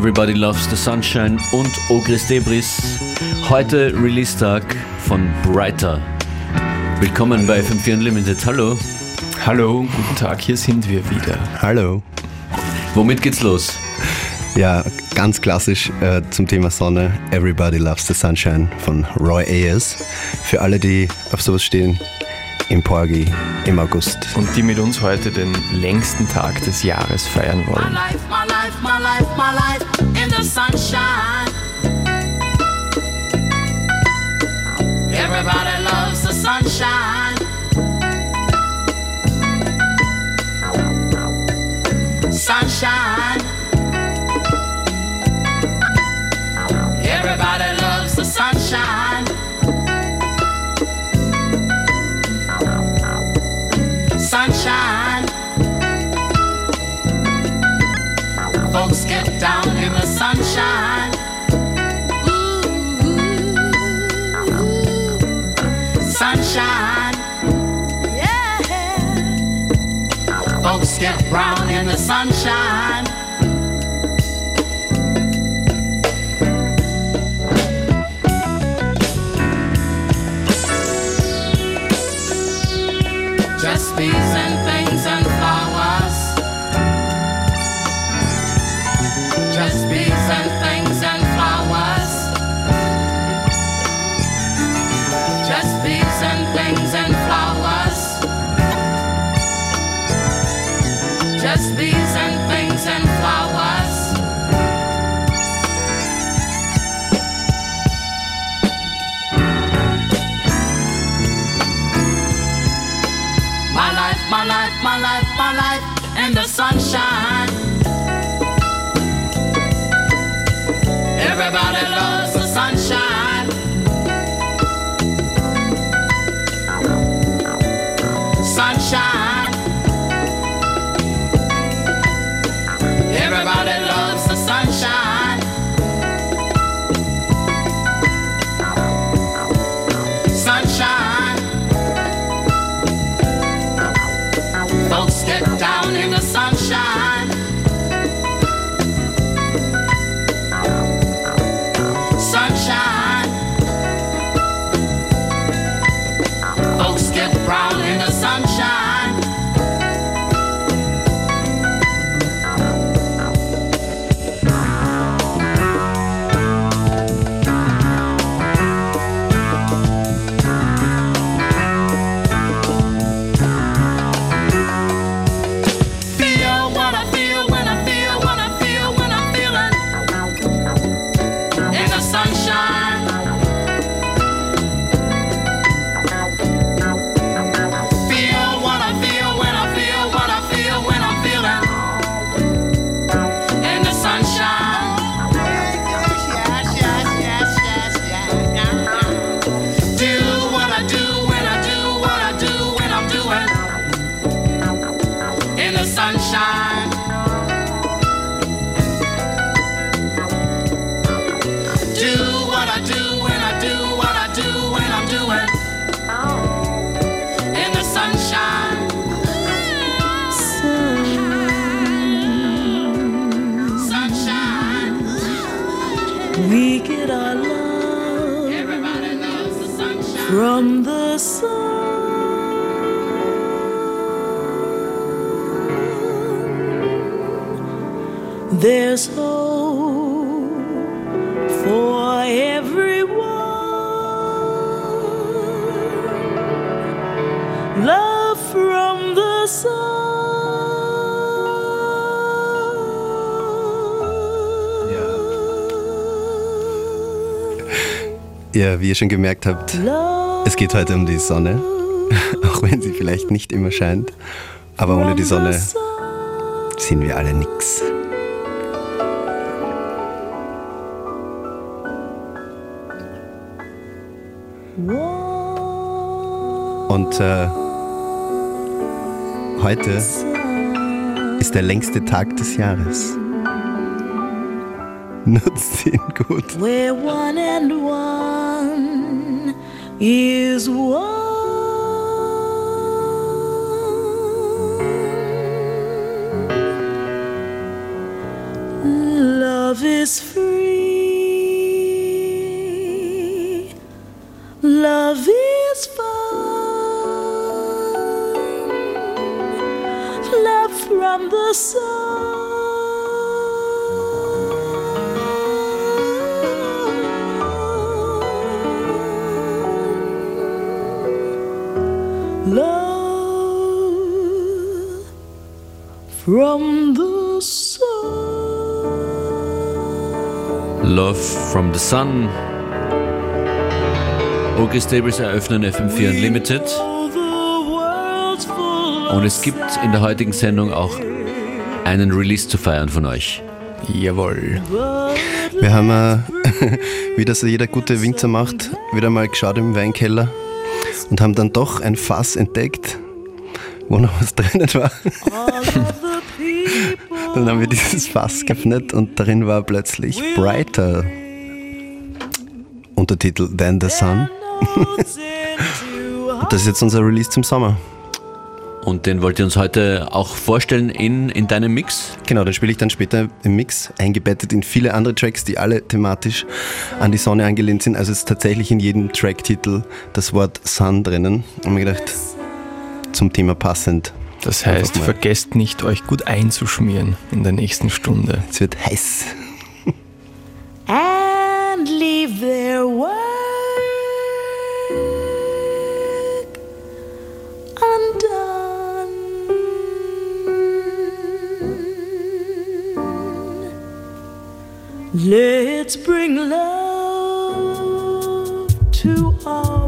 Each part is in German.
Everybody Loves the Sunshine und Ogris Debris. Heute Release-Tag von Brighter. Willkommen bei FM4 Unlimited. Hallo. Hallo, guten Tag, hier sind wir wieder. Hallo. Womit geht's los? Ja, ganz klassisch äh, zum Thema Sonne. Everybody Loves the Sunshine von Roy Ayers. Für alle, die auf sowas stehen, im Porgy im August. Und die mit uns heute den längsten Tag des Jahres feiern wollen. My life, my life, my life, sunshine. Everybody loves the sunshine. Sunshine. Everybody loves the sunshine. Sunshine. Folks get down in the sunshine. ooh, Sunshine. Yeah. Folks get brown in the sunshine. Sunshine. From the sun. There's hope for everyone. Love from the sun. Ja, wie ihr schon gemerkt habt, es geht heute um die Sonne, auch wenn sie vielleicht nicht immer scheint. Aber ohne die Sonne sind wir alle nix. Und äh, heute ist der längste Tag des Jahres. Nutzt ihn gut. is one. Love is free. Love is fun. Love from the sun. From the sun. Love from the Sun. August Stables eröffnen FM4 Unlimited. Und es gibt in der heutigen Sendung auch einen Release zu feiern von euch. Jawohl. Wir haben, äh, wie das jeder gute Winzer macht, wieder mal geschaut im Weinkeller und haben dann doch ein Fass entdeckt, wo noch was drinnen war. Dann haben wir dieses Fass geöffnet und darin war plötzlich Brighter. Untertitel Than the Sun. Und das ist jetzt unser Release zum Sommer. Und den wollt ihr uns heute auch vorstellen in, in deinem Mix? Genau, den spiele ich dann später im Mix, eingebettet in viele andere Tracks, die alle thematisch an die Sonne angelehnt sind. Also ist tatsächlich in jedem Tracktitel das Wort Sun drinnen. Und mir gedacht, zum Thema passend. Das heißt, vergesst nicht, euch gut einzuschmieren in der nächsten Stunde. Es wird heiß. and leave their work undone. Let's bring love to our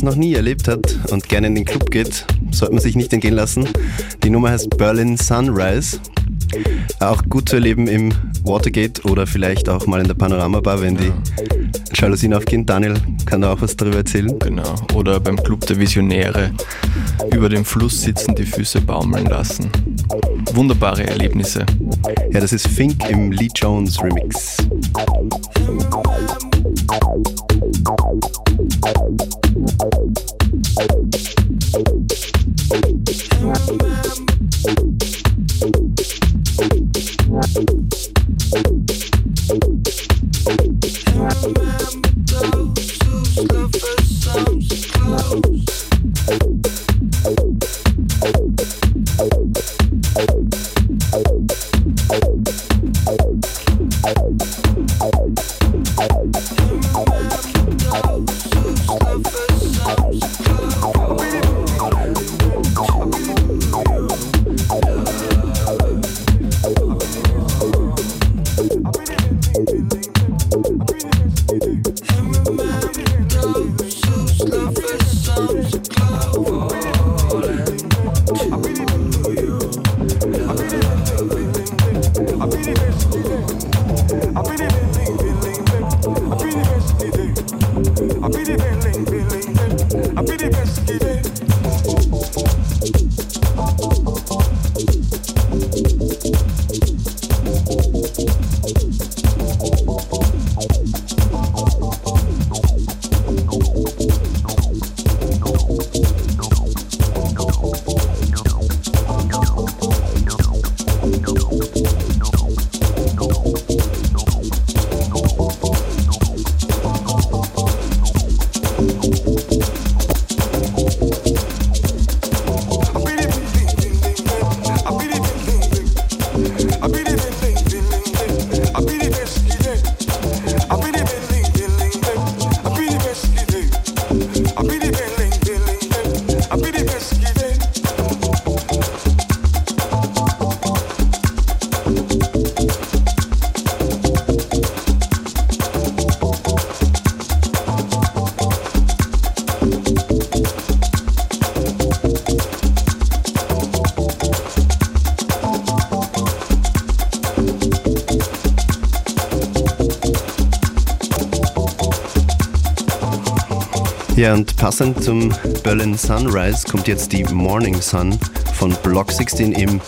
das noch nie erlebt hat und gerne in den Club geht, sollte man sich nicht entgehen lassen. Die Nummer heißt Berlin Sunrise. Auch gut zu erleben im Watergate oder vielleicht auch mal in der Panorama Bar, wenn die Jalousien aufgehen. Daniel kann da auch was darüber erzählen. Genau. Oder beim Club der Visionäre über dem Fluss sitzen, die Füße baumeln lassen. Wunderbare Erlebnisse. Ja, das ist Fink im Lee Jones Remix. Ja, und passend zum Berlin Sunrise kommt jetzt die Morning Sun von Block 16 im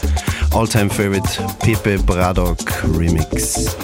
All-Time Favorite Pepe Braddock Remix.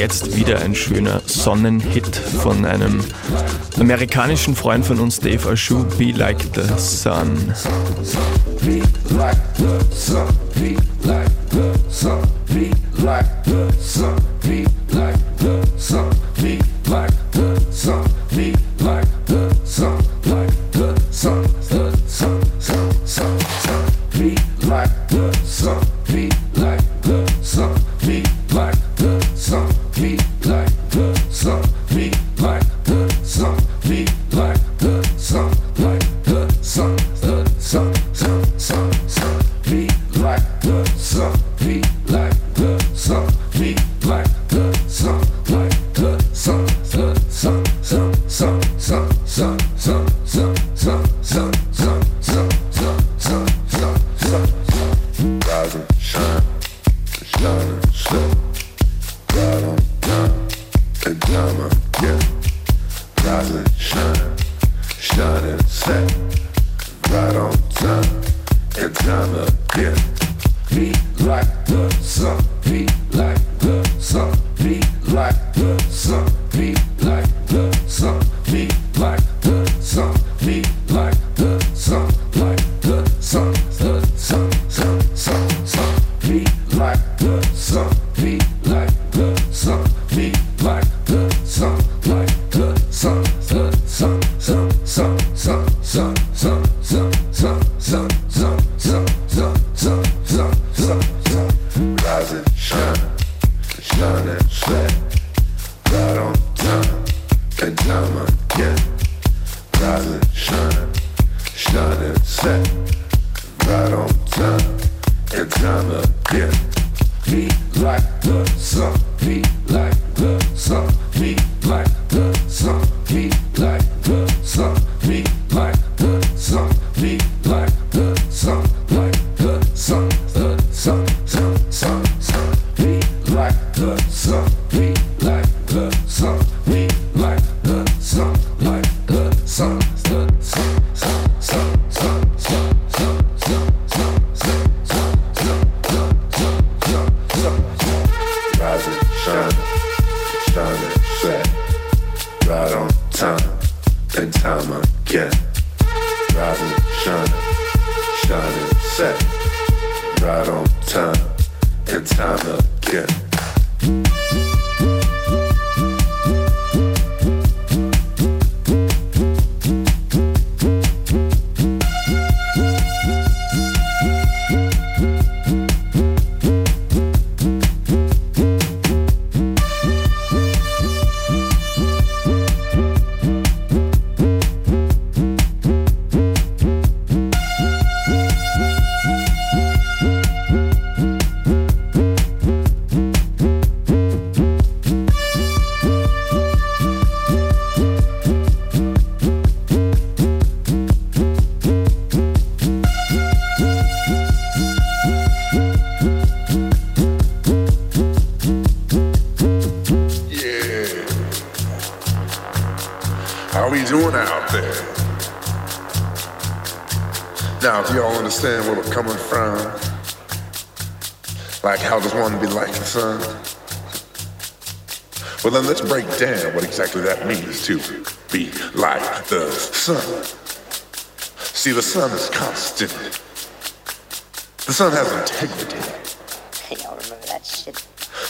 Jetzt wieder ein schöner Sonnenhit von einem amerikanischen Freund von uns, Dave Ashu, Be Like the Sun. Be like the sun, like the sun, one be like the sun? Well, then let's break down what exactly that means to be like the sun. See, the sun is constant. The sun has integrity. Hey, y'all remember that shit?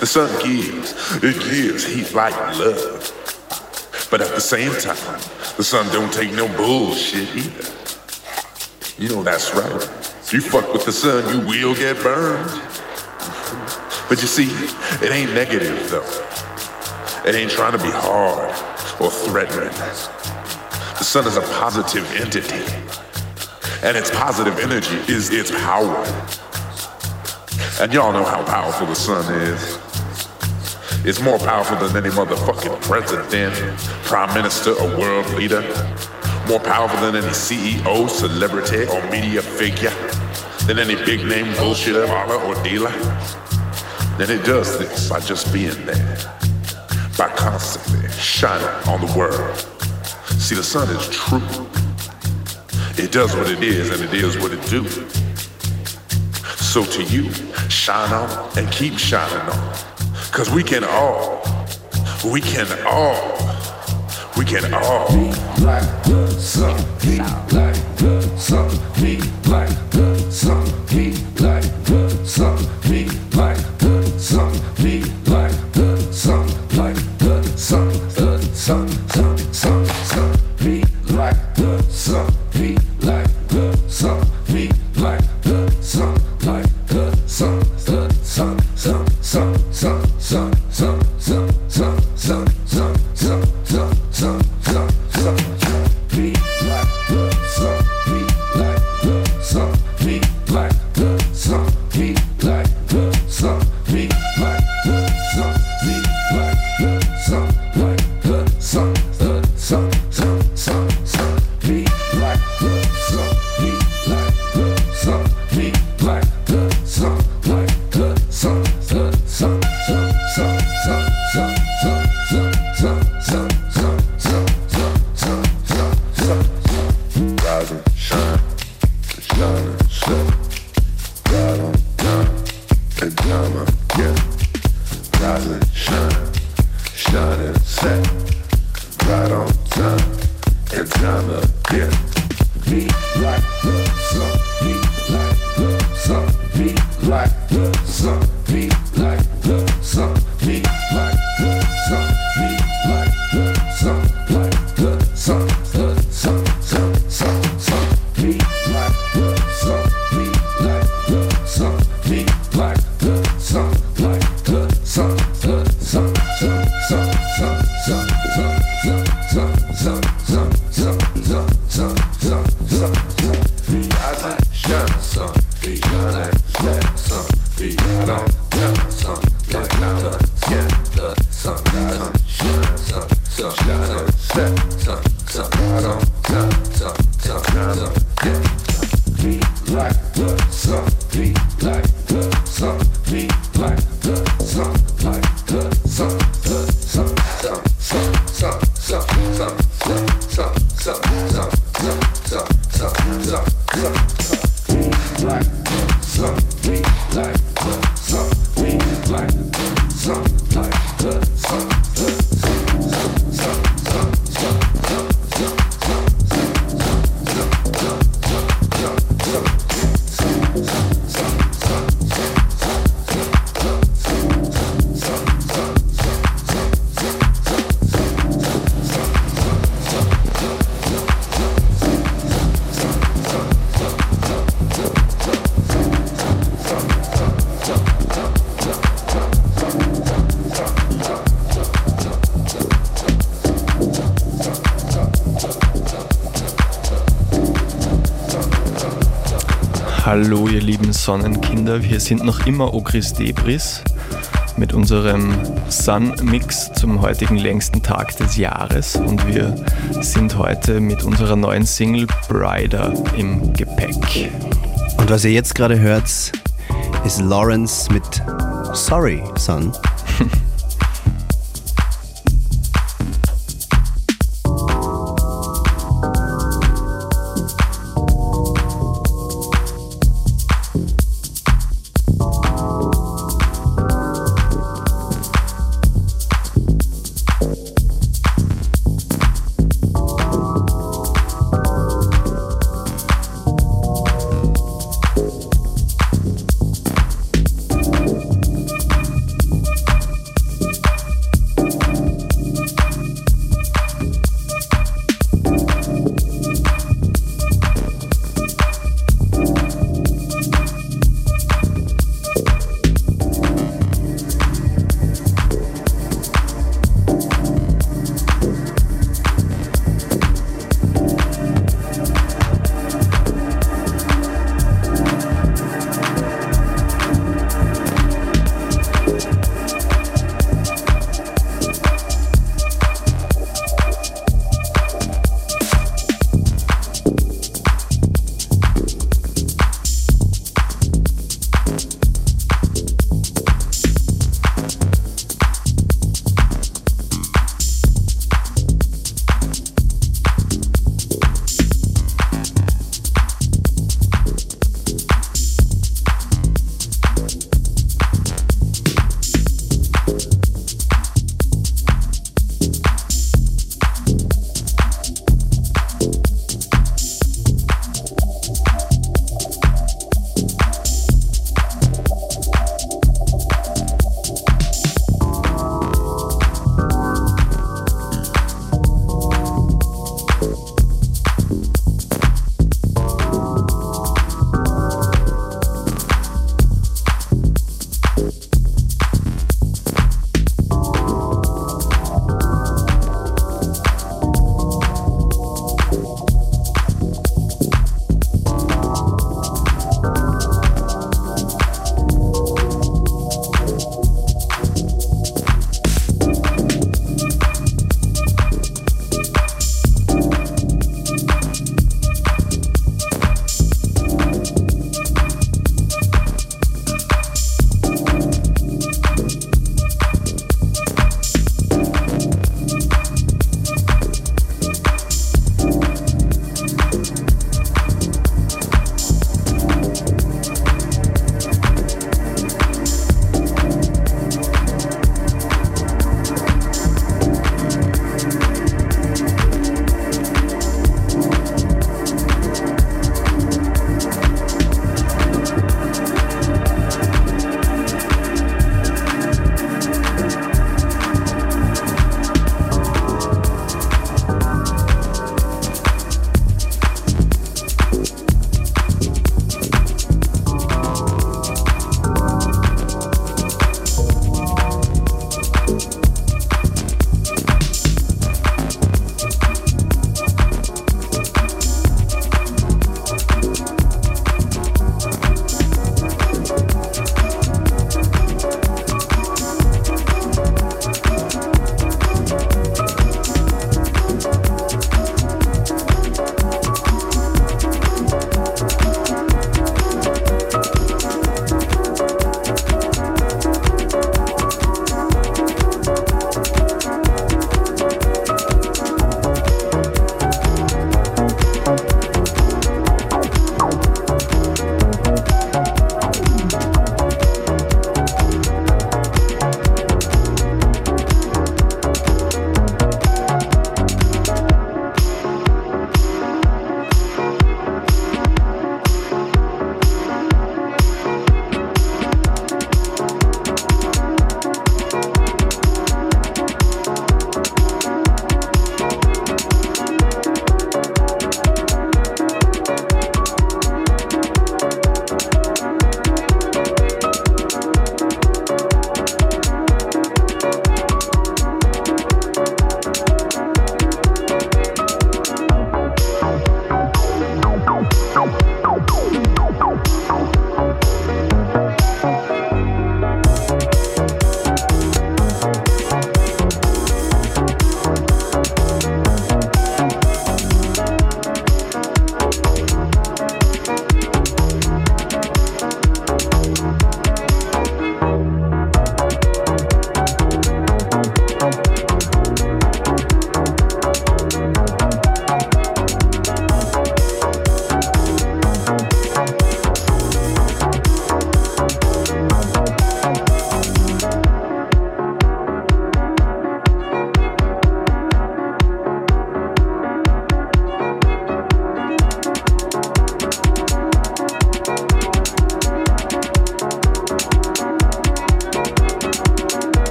The sun gives, it gives heat, and love. But at the same time, the sun don't take no bullshit either. You know that's right. You fuck with the sun, you will get burned. But you see, it ain't negative though. It ain't trying to be hard or threatening. The sun is a positive entity. And its positive energy is its power. And y'all know how powerful the sun is. It's more powerful than any motherfucking president, prime minister, or world leader. More powerful than any CEO, celebrity, or media figure. Than any big name bullshitter, baller, or dealer. Then it does this by just being there, by constantly shining on the world. See, the sun is true. It does what it is, and it is what it do. So to you, shine on and keep shining on. Cause we can all, we can all, we can all. Be like the sun, be like the sun, be like the sun, be like the sun, be like the Zombie ささささ Sonnenkinder. Wir sind noch immer Ogris Debris mit unserem Sun-Mix zum heutigen längsten Tag des Jahres und wir sind heute mit unserer neuen Single Brider im Gepäck. Und was ihr jetzt gerade hört, ist Lawrence mit Sorry, Son.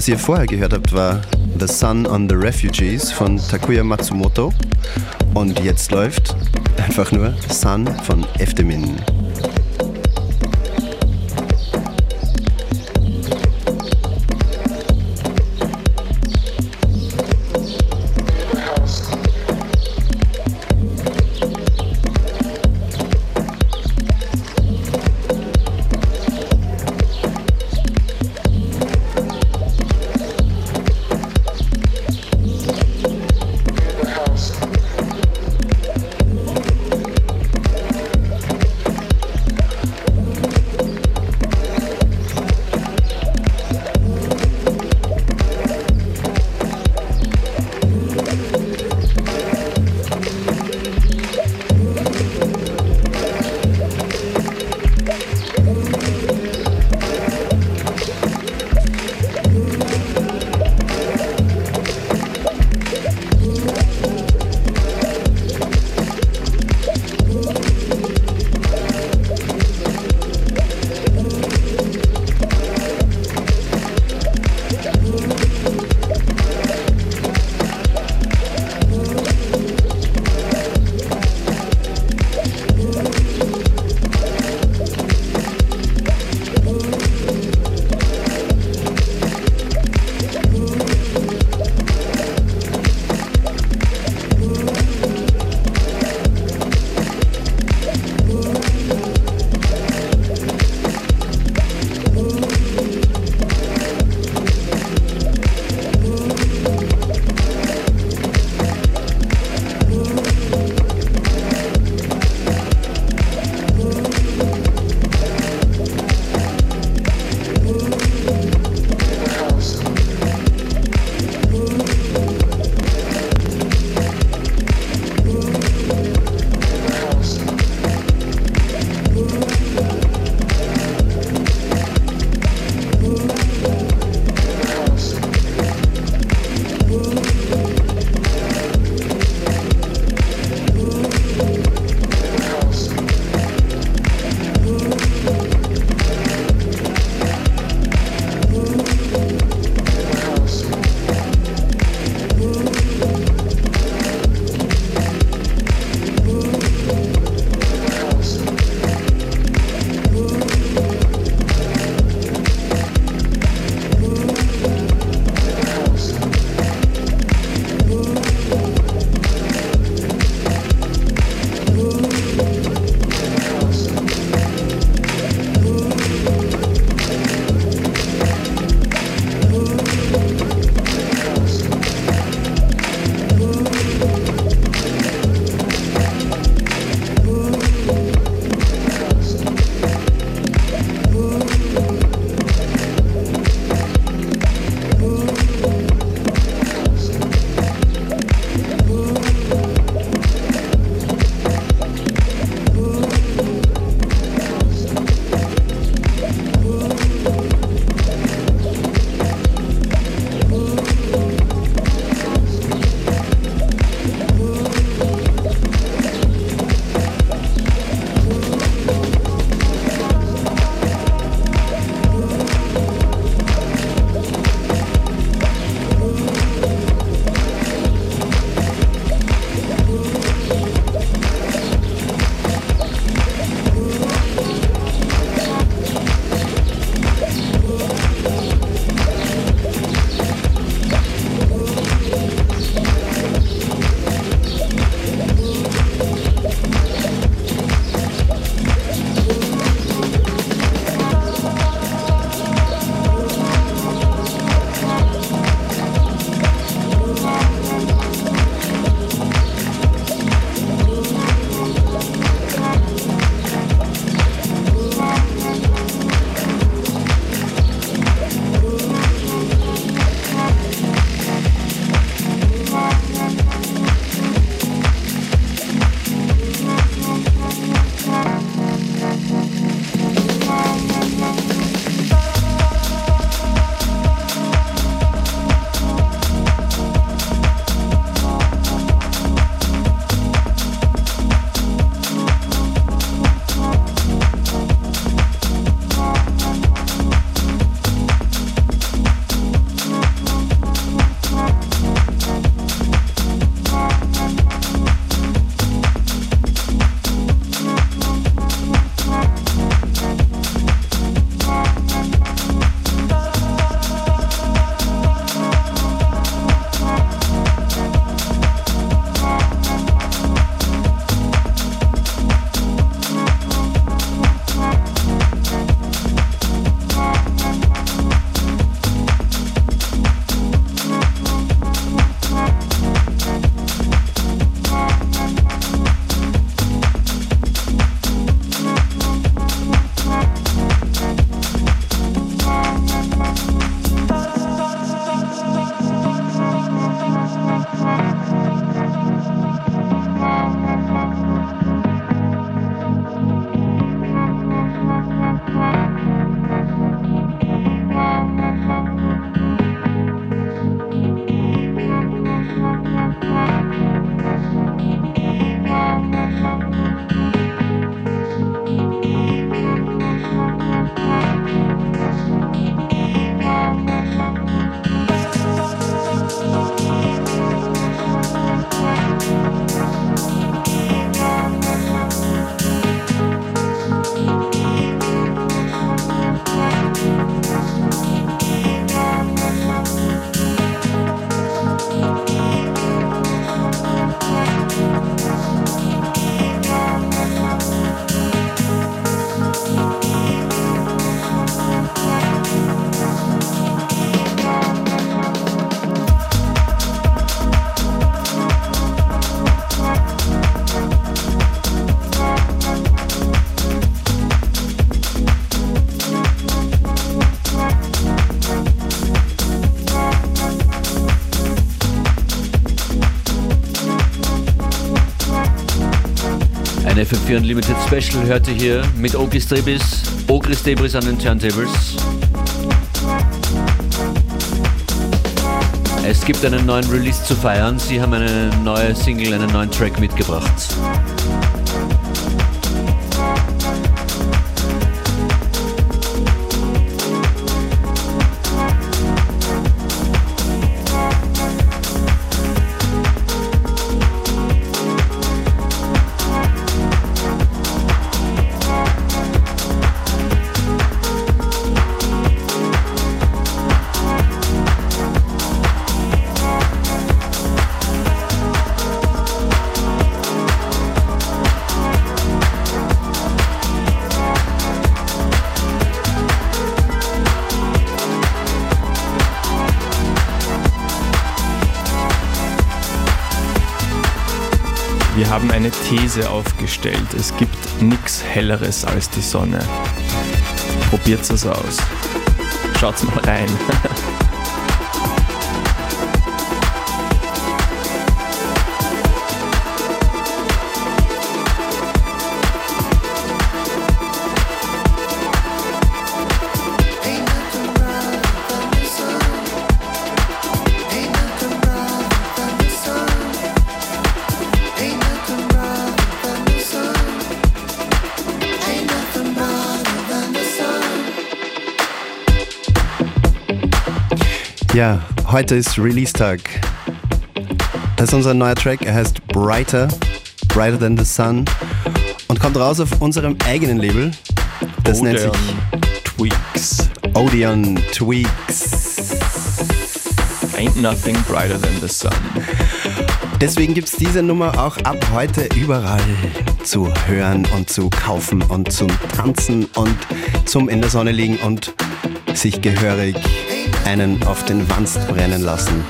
Was ihr vorher gehört habt, war The Sun on the Refugees von Takuya Matsumoto. Und jetzt läuft einfach nur Sun von Eftemin. Unlimited Special hörte hier mit Ogris Debris, Ogris Debris an den Turntables. Es gibt einen neuen Release zu feiern. Sie haben eine neue Single, einen neuen Track mitgebracht. Wir haben eine These aufgestellt. Es gibt nichts Helleres als die Sonne. Probiert es aus. Schaut's mal rein. Ja, heute ist Release-Tag. Das ist unser neuer Track, er heißt Brighter, Brighter Than the Sun und kommt raus auf unserem eigenen Label. Das nennt sich Odeon Tweaks. Odeon Tweaks. Ain't nothing brighter than the sun. Deswegen gibt es diese Nummer auch ab heute überall zu hören und zu kaufen und zum Tanzen und zum in der Sonne liegen und sich gehörig einen auf den Wanst brennen lassen.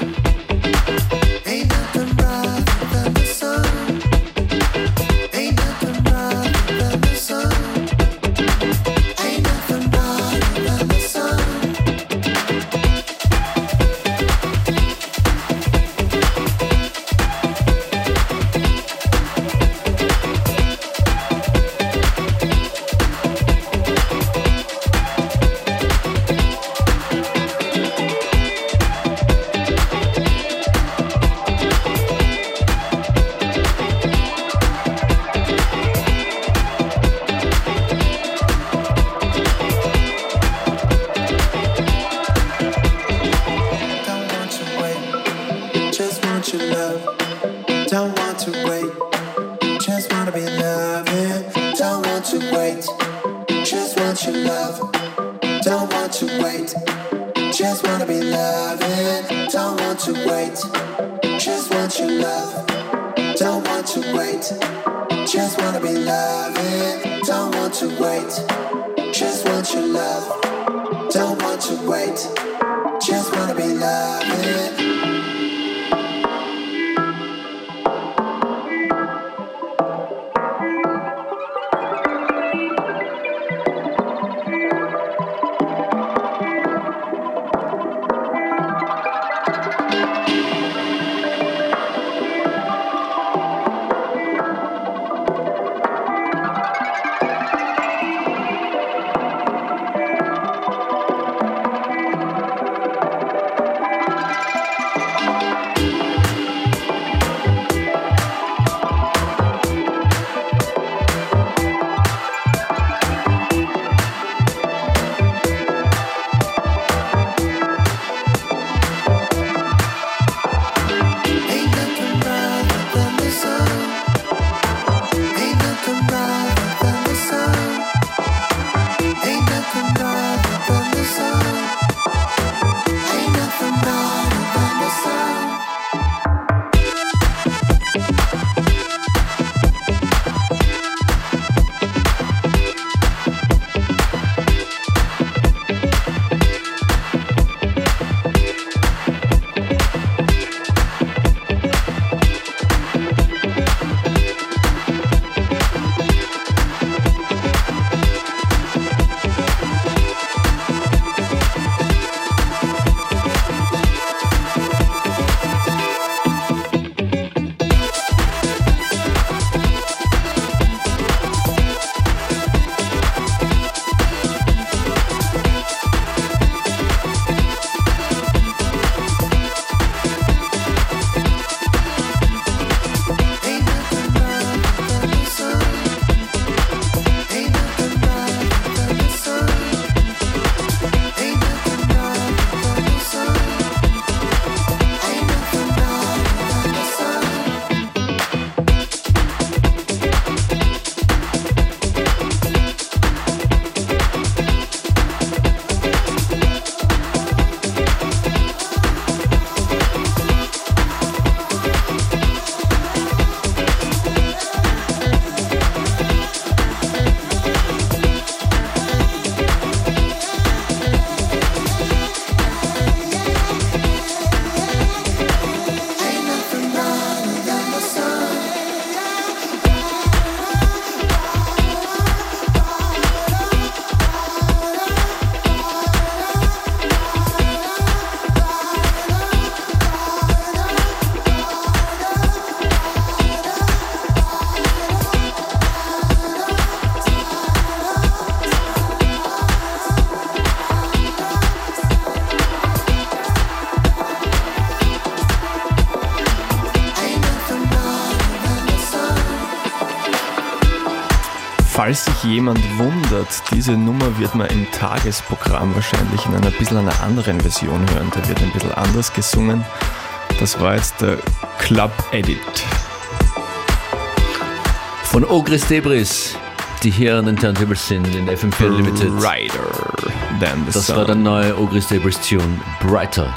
Sich jemand wundert, diese Nummer wird man im Tagesprogramm wahrscheinlich in einer bisschen einer anderen Version hören. Da wird ein bisschen anders gesungen. Das war jetzt der Club Edit. Von Ogris Debris, die hier an den Turntables sind in FM4 Limited. Rider than the Das sun. war der neue Ogris Debris Tune, Brighter.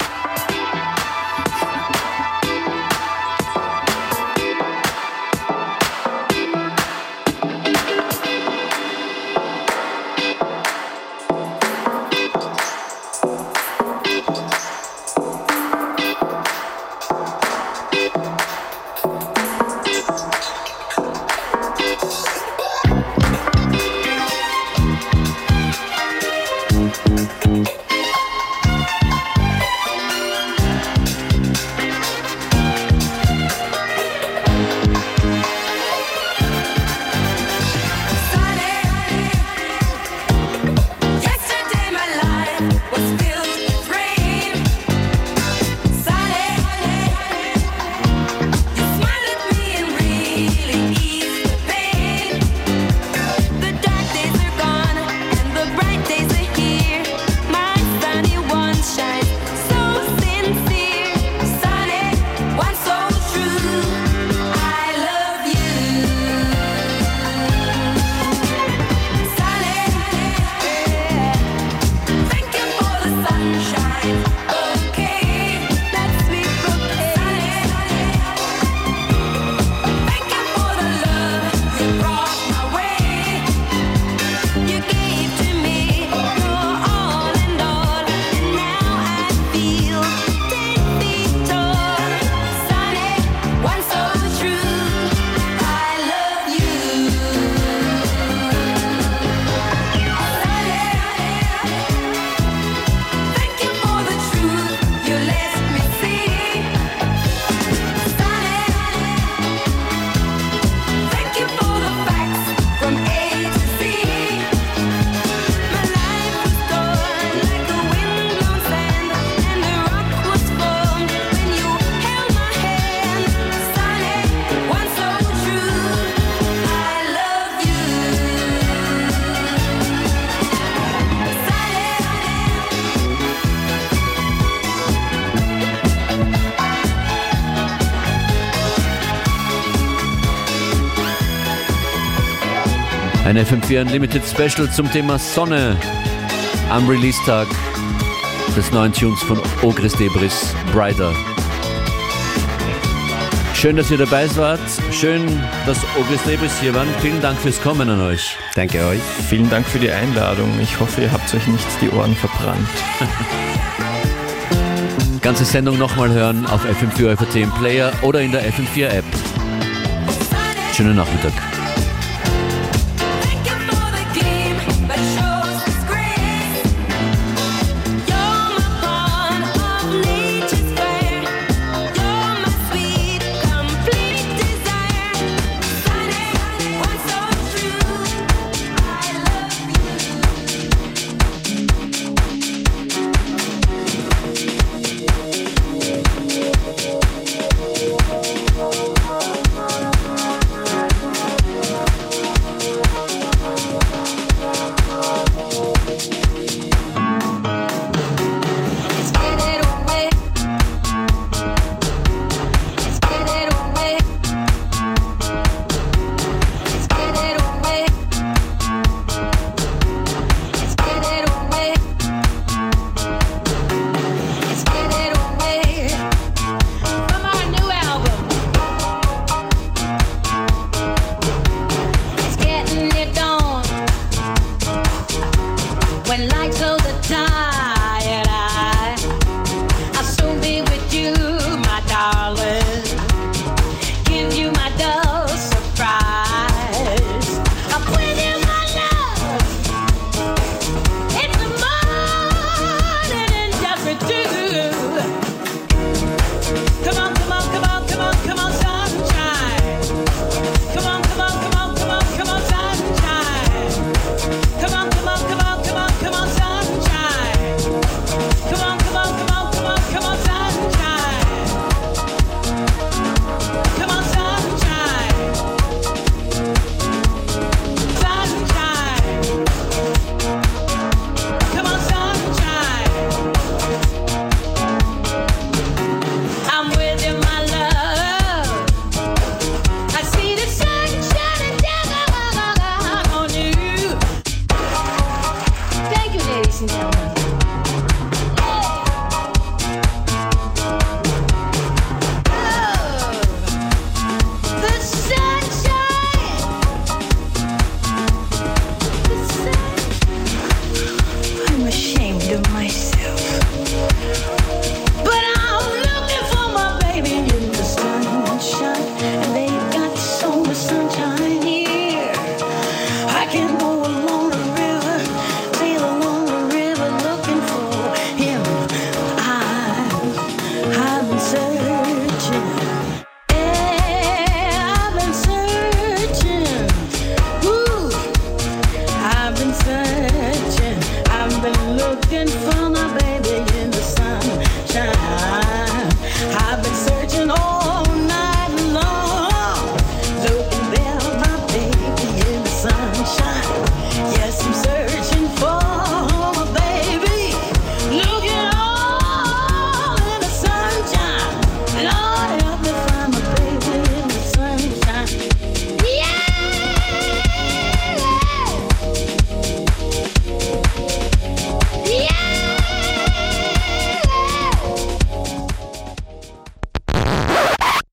FM4 Unlimited Special zum Thema Sonne am Release-Tag des neuen Tunes von Ogris Debris, Brighter. Schön, dass ihr dabei wart. Schön, dass Ogris Debris hier waren. Vielen Dank fürs Kommen an euch. Danke euch. Vielen Dank für die Einladung. Ich hoffe, ihr habt euch nicht die Ohren verbrannt. Ganze Sendung nochmal hören auf FM4 FAT im Player oder in der FM4 App. Schönen Nachmittag.